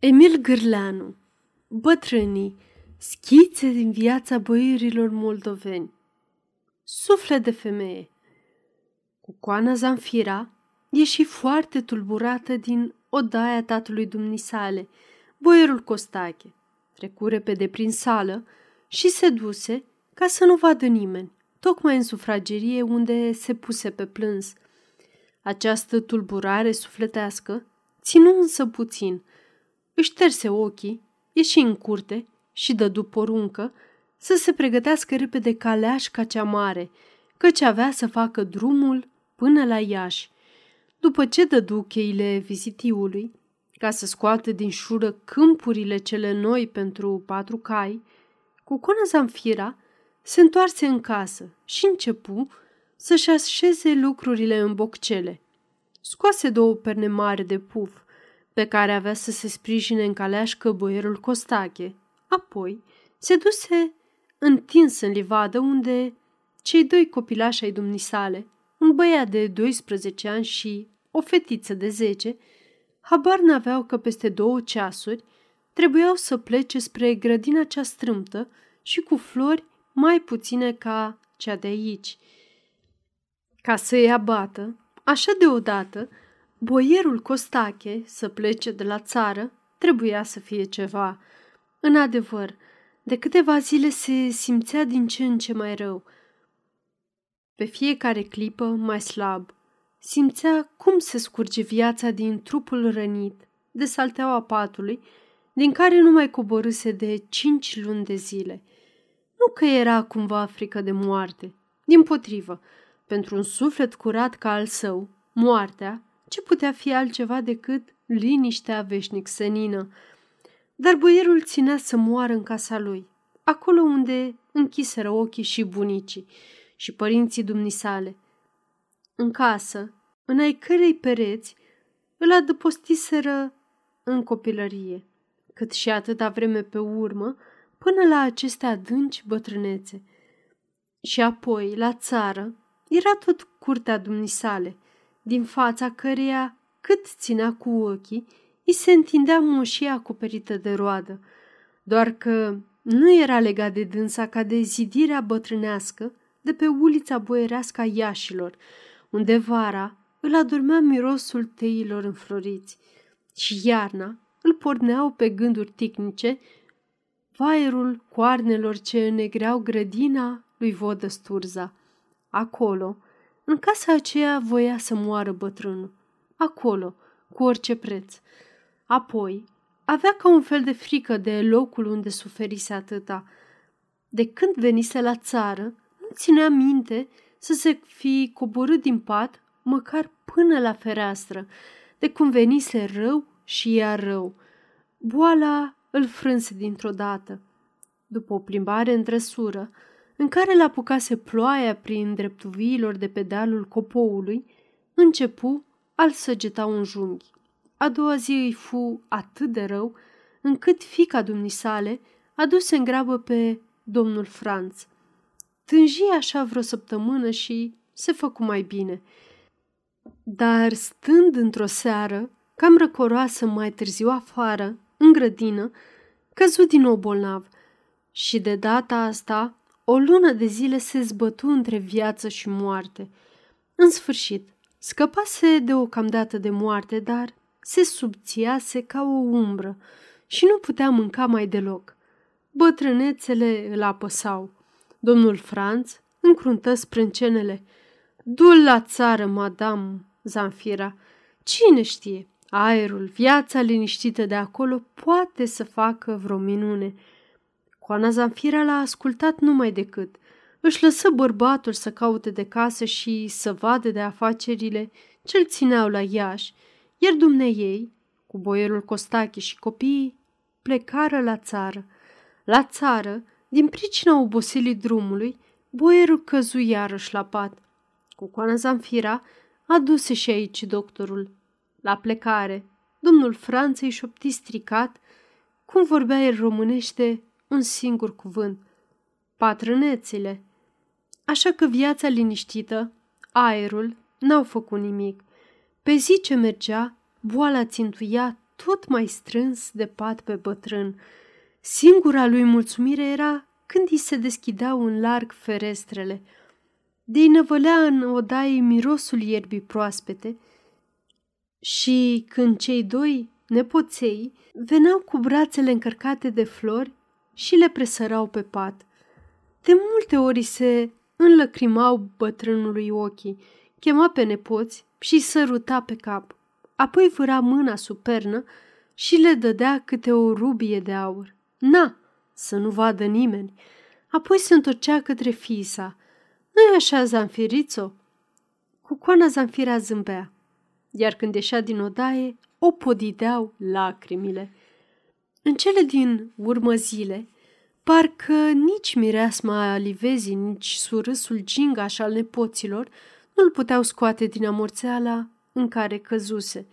Emil Gârleanu Bătrânii Schițe din viața boierilor moldoveni Suflet de femeie Cu coana Zanfira ieși foarte tulburată din odaia tatălui dumnisale, boierul Costache. Trecu repede prin sală și se duse ca să nu vadă nimeni, tocmai în sufragerie unde se puse pe plâns. Această tulburare sufletească ținu însă puțin – își terse ochii, ieși în curte și dădu poruncă să se pregătească repede caleașca cea mare, căci avea să facă drumul până la Iași. După ce dădu cheile vizitiului, ca să scoată din șură câmpurile cele noi pentru patru cai, cu cona Zamfira se întoarse în casă și începu să-și așeze lucrurile în boccele. Scoase două perne mari de puf, pe care avea să se sprijine în caleașcă boierul Costache. Apoi se duse întins în livadă unde cei doi copilași ai dumnisale, un băiat de 12 ani și o fetiță de 10, habar n-aveau că peste două ceasuri trebuiau să plece spre grădina cea strâmtă și cu flori mai puține ca cea de aici. Ca să-i abată, așa deodată, Boierul Costache să plece de la țară trebuia să fie ceva. În adevăr, de câteva zile se simțea din ce în ce mai rău. Pe fiecare clipă mai slab. Simțea cum se scurge viața din trupul rănit, de salteaua patului, din care nu mai coborâse de cinci luni de zile. Nu că era cumva frică de moarte, din potrivă, pentru un suflet curat ca al său, moartea ce putea fi altceva decât liniștea veșnic senină? Dar boierul ținea să moară în casa lui, acolo unde închiseră ochii și bunicii și părinții dumnisale. În casă, în ai cărei pereți, îl adăpostiseră în copilărie, cât și atâta vreme pe urmă, până la aceste adânci bătrânețe. Și apoi, la țară, era tot curtea dumnisale – din fața căreia, cât ținea cu ochii, îi se întindea moșia acoperită de roadă, doar că nu era legat de dânsa ca de zidirea bătrânească de pe ulița boierească a Iașilor, unde vara îl adormea mirosul teilor înfloriți și iarna îl porneau pe gânduri ticnice vaierul coarnelor ce înnegreau grădina lui Vodă Sturza. Acolo, în casa aceea voia să moară bătrânul. Acolo, cu orice preț. Apoi, avea ca un fel de frică de locul unde suferise atâta. De când venise la țară, nu ținea minte să se fi coborât din pat măcar până la fereastră, de cum venise rău și ea rău. Boala îl frânse dintr-o dată. După o plimbare în trăsură, în care l apucase ploaia prin dreptuviilor de pe dealul copoului, începu al săgeta un junghi. A doua zi îi fu atât de rău, încât fica dumnisale aduse în grabă pe domnul Franț. Tânji așa vreo săptămână și se făcu mai bine. Dar stând într-o seară, cam răcoroasă mai târziu afară, în grădină, căzu din nou bolnav și de data asta o lună de zile se zbătu între viață și moarte. În sfârșit, scăpase deocamdată de moarte, dar se subțiase ca o umbră și nu putea mânca mai deloc. Bătrânețele îl apăsau. Domnul Franț încruntă sprâncenele. Du-l la țară, madame Zanfira. Cine știe, aerul, viața liniștită de acolo poate să facă vreo minune. Coana Zanfira l-a ascultat numai decât. Își lăsă bărbatul să caute de casă și să vadă de afacerile ce-l țineau la Iași, iar dumneiei, cu boierul Costache și copiii, plecară la țară. La țară, din pricina oboselii drumului, boierul căzu iarăși la pat. Cu coana Zanfira aduse și aici doctorul. La plecare, domnul Franței șopti stricat, cum vorbea el românește un singur cuvânt. Patrânețile. Așa că viața liniștită, aerul, n-au făcut nimic. Pe zi ce mergea, boala țintuia tot mai strâns de pat pe bătrân. Singura lui mulțumire era când îi se deschideau în larg ferestrele. De năvălea în odaie mirosul ierbii proaspete și când cei doi nepoței veneau cu brațele încărcate de flori și le presărau pe pat. De multe ori se înlăcrimau bătrânului ochii, chema pe nepoți și săruta pe cap. Apoi vâra mâna supernă și le dădea câte o rubie de aur. Na, să nu vadă nimeni. Apoi se întorcea către fisa. Nu-i așa, Zanfirițo? Cucoana Zanfira zâmbea, iar când ieșea din odaie, o podideau lacrimile. În cele din urmă zile, parcă nici mireasma alivezii, nici surâsul gingaș al nepoților nu-l puteau scoate din amorțeala în care căzuse.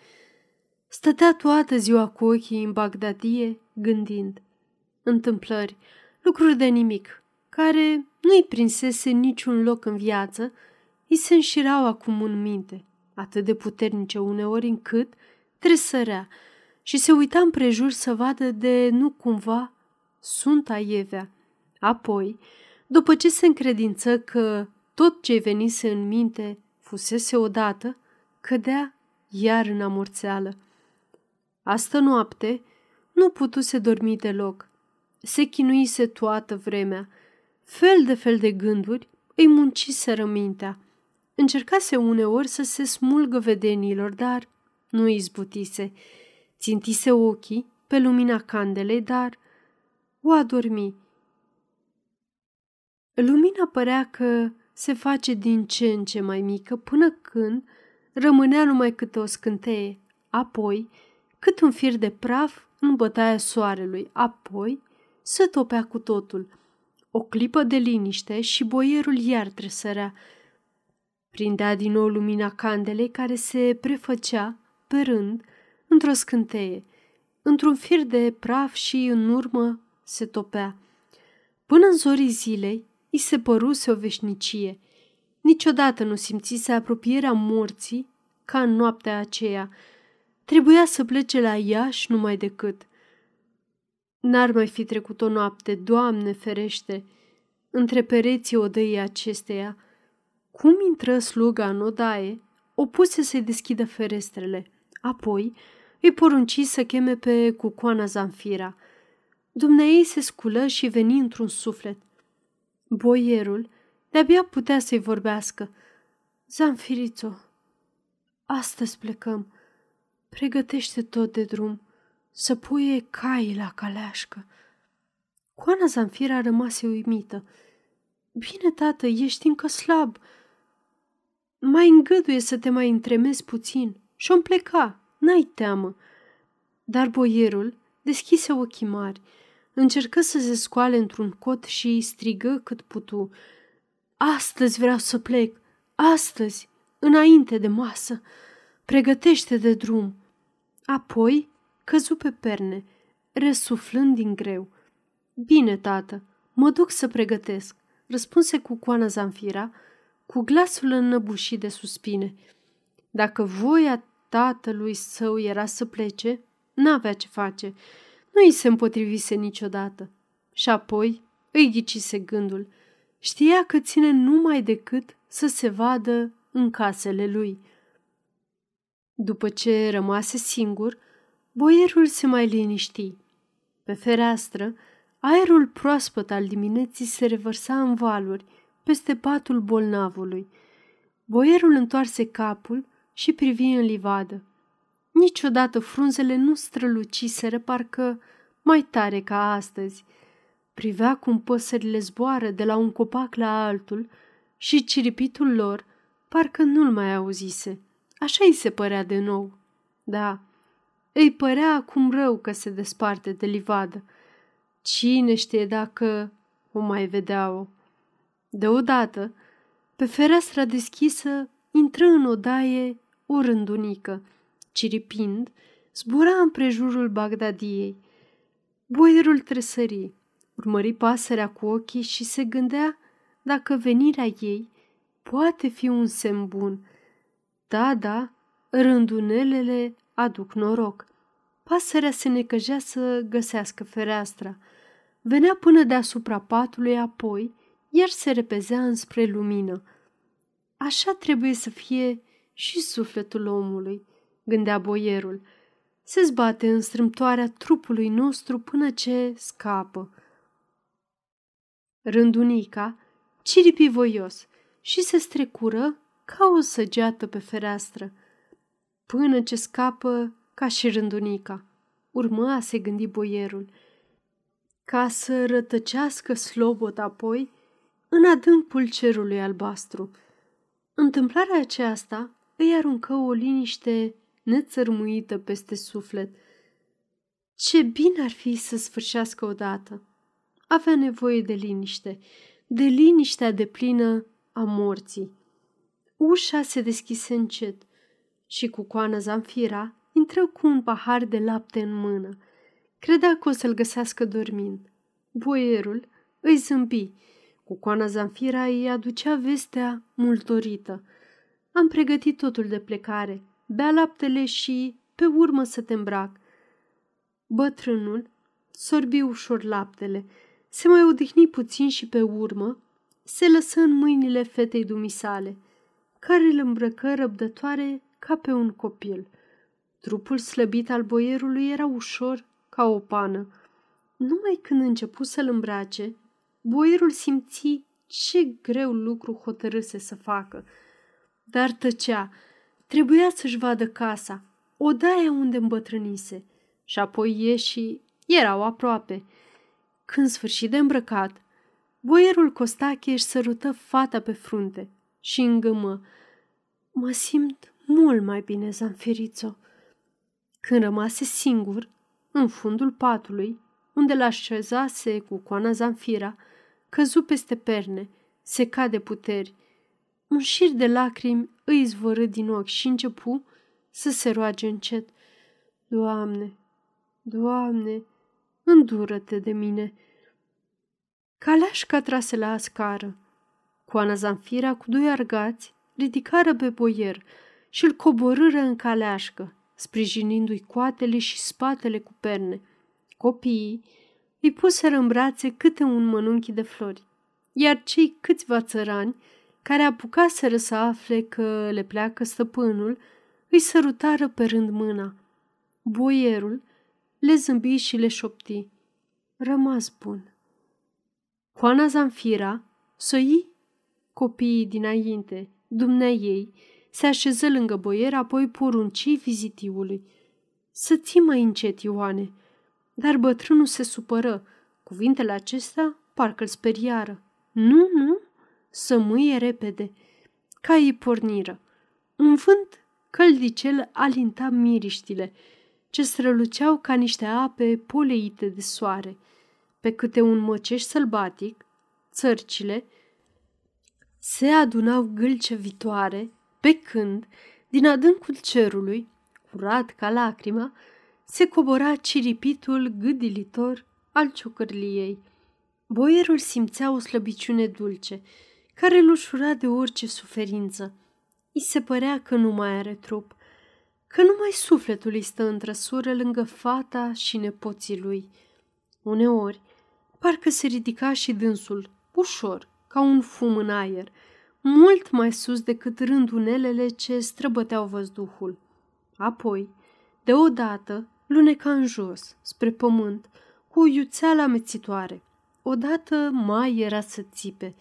Stătea toată ziua cu ochii în Bagdadie, gândind. Întâmplări, lucruri de nimic, care nu-i prinsese niciun loc în viață, îi se înșirau acum în minte, atât de puternice uneori încât tresărea și se uita împrejur să vadă de nu cumva sunt aievea. Apoi, după ce se încredință că tot ce venise în minte fusese odată, cădea iar în amorțeală. Astă noapte nu putuse dormi deloc. Se chinuise toată vremea. Fel de fel de gânduri îi munciseră mintea. Încercase uneori să se smulgă vedenilor, dar nu izbutise. Țintise ochii pe lumina candelei, dar o adormi. Lumina părea că se face din ce în ce mai mică până când rămânea numai câte o scânteie, apoi cât un fir de praf în bătaia soarelui, apoi se topea cu totul. O clipă de liniște și boierul iar tresărea. Prindea din nou lumina candelei care se prefăcea, pe rând, într-o scânteie, într-un fir de praf și în urmă se topea. Până în zorii zilei, îi se păruse o veșnicie. Niciodată nu simțise apropierea morții ca în noaptea aceea. Trebuia să plece la Iași numai decât. N-ar mai fi trecut o noapte, Doamne ferește, între pereții odăii acesteia. Cum intră sluga în odaie, o puse să-i deschidă ferestrele. Apoi îi porunci să cheme pe cucoana Zanfira. Dumnezei se sculă și veni într-un suflet. Boierul de-abia putea să-i vorbească. Zanfirițo, astăzi plecăm. Pregătește tot de drum, să puie cai la caleașcă. Coana Zanfira rămase uimită. Bine, tată, ești încă slab. Mai îngăduie să te mai întremezi puțin și o pleca, n-ai teamă. Dar boierul deschise ochii mari, încercă să se scoale într-un cot și strigă cât putu. Astăzi vreau să plec, astăzi, înainte de masă. Pregătește de drum. Apoi căzu pe perne, resuflând din greu. Bine, tată, mă duc să pregătesc, răspunse cu coana Zanfira, cu glasul înnăbușit de suspine. Dacă voia tatălui său era să plece, n-avea ce face. Nu îi se împotrivise niciodată. Și apoi îi ghicise gândul. Știa că ține numai decât să se vadă în casele lui. După ce rămase singur, boierul se mai liniști. Pe fereastră, aerul proaspăt al dimineții se revărsa în valuri peste patul bolnavului. Boierul întoarse capul și privi în livadă. Niciodată frunzele nu străluciseră parcă mai tare ca astăzi. Privea cum păsările zboară de la un copac la altul și ciripitul lor parcă nu-l mai auzise. Așa îi se părea de nou. Da, îi părea acum rău că se desparte de livadă. Cine știe dacă o mai vedea-o? Deodată, pe fereastra deschisă, intră în odaie o rândunică. Ciripind, zbura împrejurul Bagdadiei. Boierul tresări, urmări pasărea cu ochii și se gândea dacă venirea ei poate fi un semn bun – da, da, rândunelele aduc noroc. pasărea se necăjea să găsească fereastra. Venea până deasupra patului, apoi, iar se repezea înspre lumină. Așa trebuie să fie și sufletul omului, gândea boierul. Se zbate în strâmtoarea trupului nostru până ce scapă. Rândunica ciripi voios și se strecură ca o săgeată pe fereastră, până ce scapă ca și rândunica. Urmă a se gândi boierul, ca să rătăcească slobot apoi în adâncul cerului albastru. Întâmplarea aceasta îi aruncă o liniște nețărmuită peste suflet. Ce bine ar fi să sfârșească odată! Avea nevoie de liniște, de liniștea de plină a morții. Ușa se deschise încet și cu coana Zamfira intră cu un pahar de lapte în mână. Credea că o să-l găsească dormind. Boierul îi zâmbi. Cu coana Zamfira îi aducea vestea multorită. Am pregătit totul de plecare. Bea laptele și pe urmă să te îmbrac. Bătrânul sorbi ușor laptele, se mai odihni puțin și pe urmă se lăsă în mâinile fetei dumisale, care îl îmbrăcă răbdătoare ca pe un copil. Trupul slăbit al boierului era ușor ca o pană. Numai când începu să-l îmbrace, boierul simți ce greu lucru hotărâse să facă. Dar tăcea, trebuia să-și vadă casa, odaia unde îmbătrânise, și apoi ieși, erau aproape. Când sfârșit de îmbrăcat, boierul Costache își sărută fata pe frunte și îngămă. Mă simt mult mai bine, Zanferițo. Când rămase singur, în fundul patului, unde l-așezase cu coana Zanfira, căzu peste perne, se cade puteri. Un șir de lacrimi îi izvorâ din ochi și începu să se roage încet. Doamne, Doamne, îndură-te de mine. Caleașca trase la ascară. Coana Zanfira cu doi argați ridicară pe boier și îl coborâră în caleașcă, sprijinindu-i coatele și spatele cu perne. Copiii îi puseră în brațe câte un mănunchi de flori, iar cei câțiva țărani care apucaseră să afle că le pleacă stăpânul, îi sărutară pe rând mâna. Boierul le zâmbi și le șopti. Rămas bun. Coana Zanfira soi copiii dinainte, dumnea ei, se așeză lângă boier, apoi porunci vizitiului. Să ții mai încet, Ioane. Dar bătrânul se supără. Cuvintele acestea parcă-l speriară. Nu, nu, să mâie repede. Caii porniră. Un vânt căldicel alinta miriștile, ce străluceau ca niște ape poleite de soare. Pe câte un măceș sălbatic, țărcile, se adunau gâlce viitoare, pe când, din adâncul cerului, curat ca lacrima, se cobora ciripitul gâdilitor al ciocărliei. Boierul simțea o slăbiciune dulce, care îl ușura de orice suferință. I se părea că nu mai are trup, că numai sufletul îi stă în trăsură lângă fata și nepoții lui. Uneori, parcă se ridica și dânsul, ușor, ca un fum în aer, mult mai sus decât rândunelele ce străbăteau văzduhul. Apoi, deodată, luneca în jos, spre pământ, cu o iuțeală amețitoare. Odată mai era să țipe.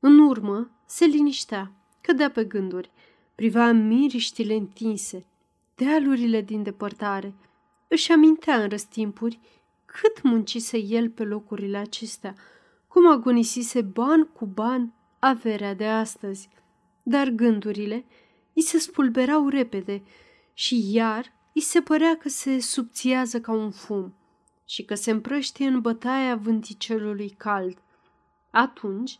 În urmă, se liniștea, cădea pe gânduri, privea miriștile întinse, dealurile din depărtare. Își amintea în răstimpuri cât muncise el pe locurile acestea, cum agonisise ban cu ban averea de astăzi. Dar gândurile îi se spulberau repede și iar îi se părea că se subțiază ca un fum și că se împrăștie în bătaia vânticelului cald. Atunci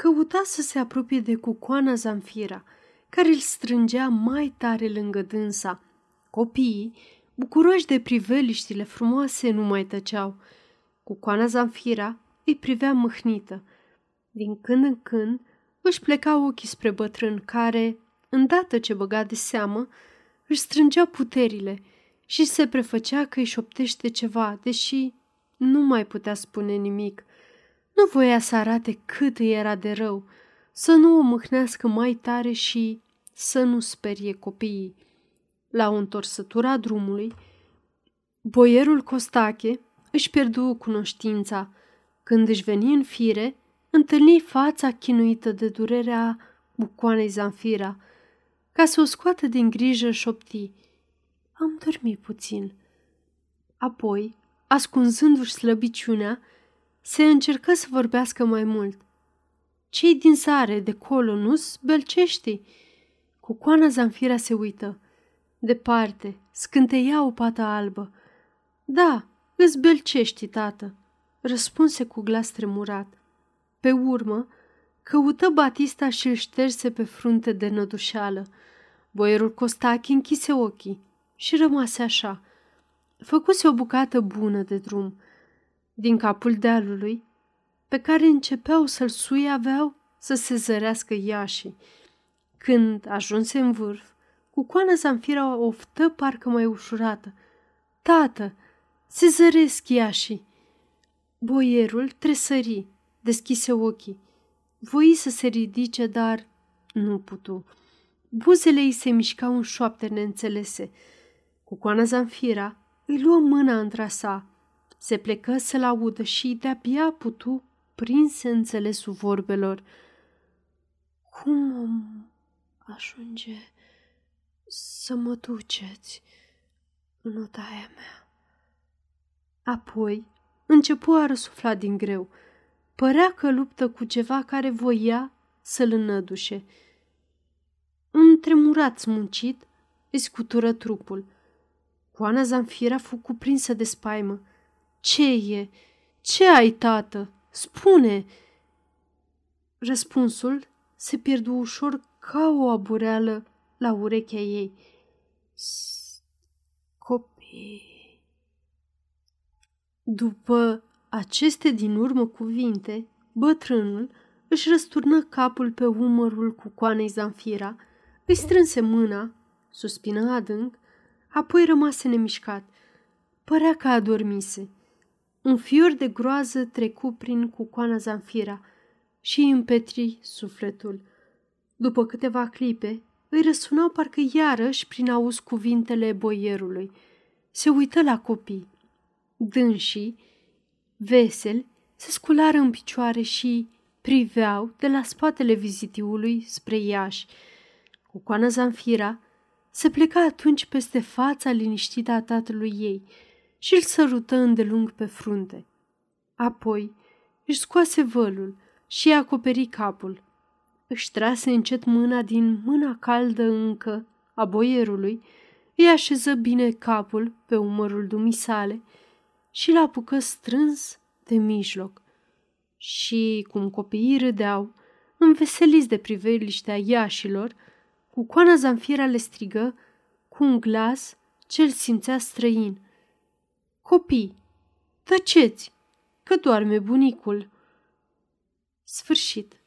căuta să se apropie de cucoana Zamfira, care îl strângea mai tare lângă dânsa. Copiii, bucuroși de priveliștile frumoase, nu mai tăceau. Cucoana Zamfira îi privea mâhnită. Din când în când își pleca ochii spre bătrân care, îndată ce băga de seamă, își strângea puterile și se prefăcea că își șoptește ceva, deși nu mai putea spune nimic. Nu voia să arate cât îi era de rău, să nu o mâhnească mai tare și să nu sperie copiii. La o întorsătură a drumului, boierul Costache își pierdu cunoștința. Când își veni în fire, întâlni fața chinuită de durerea bucoanei Zanfira. Ca să o scoată din grijă, șopti. Am dormit puțin. Apoi, ascunzându-și slăbiciunea, se încercă să vorbească mai mult. Cei din sare, de colo, nu-s belcești? Cu coana Zanfira se uită. Departe, scânteia o pată albă. Da, îți belcești, tată, răspunse cu glas tremurat. Pe urmă, căută Batista și îl șterse pe frunte de nădușeală. Boierul Costachi închise ochii și rămase așa. Făcuse o bucată bună de drum. Din capul dealului, pe care începeau să-l suie, aveau să se zărească iașii. Când ajunse în vârf, cu coana Zamfira oftă parcă mai ușurată. Tată, se zăresc iașii! Boierul tresări, deschise ochii. Voi să se ridice, dar nu putu. Buzele ei se mișcau în șoapte neînțelese. Cu coana Zamfira îi luă mâna între sa. Se plecă să-l audă și de-abia putu prinse înțelesul vorbelor. Cum om ajunge să mă duceți în odaia mea? Apoi începu a răsufla din greu. Părea că luptă cu ceva care voia să-l înădușe. Un tremurat smuncit îi scutură trupul. Coana Zanfira fu cuprinsă de spaimă. Ce e? Ce ai, tată? Spune!" Răspunsul se pierdu ușor ca o abureală la urechea ei. Copii. După aceste din urmă cuvinte, bătrânul își răsturnă capul pe umărul cu coanei Zanfira, îi strânse mâna, suspină adânc, apoi rămase nemișcat. Părea că adormise. Un fior de groază trecu prin cucoana Zanfira și îi împetri sufletul. După câteva clipe, îi răsunau parcă iarăși prin auz cuvintele boierului. Se uită la copii. Dânsii, veseli, se sculară în picioare și priveau de la spatele vizitiului spre Iași. Cu coana Zanfira se pleca atunci peste fața liniștită a tatălui ei și îl sărută îndelung pe frunte. Apoi își scoase vălul și i-a acoperi capul. Își trase încet mâna din mâna caldă încă a boierului, îi așeză bine capul pe umărul dumisale și l-a apucă strâns de mijloc. Și, cum copiii râdeau, înveseliți de priveliștea iașilor, cu coana Zanfira le strigă cu un glas ce-l simțea străin. Copii, tăceți, că doarme bunicul. Sfârșit.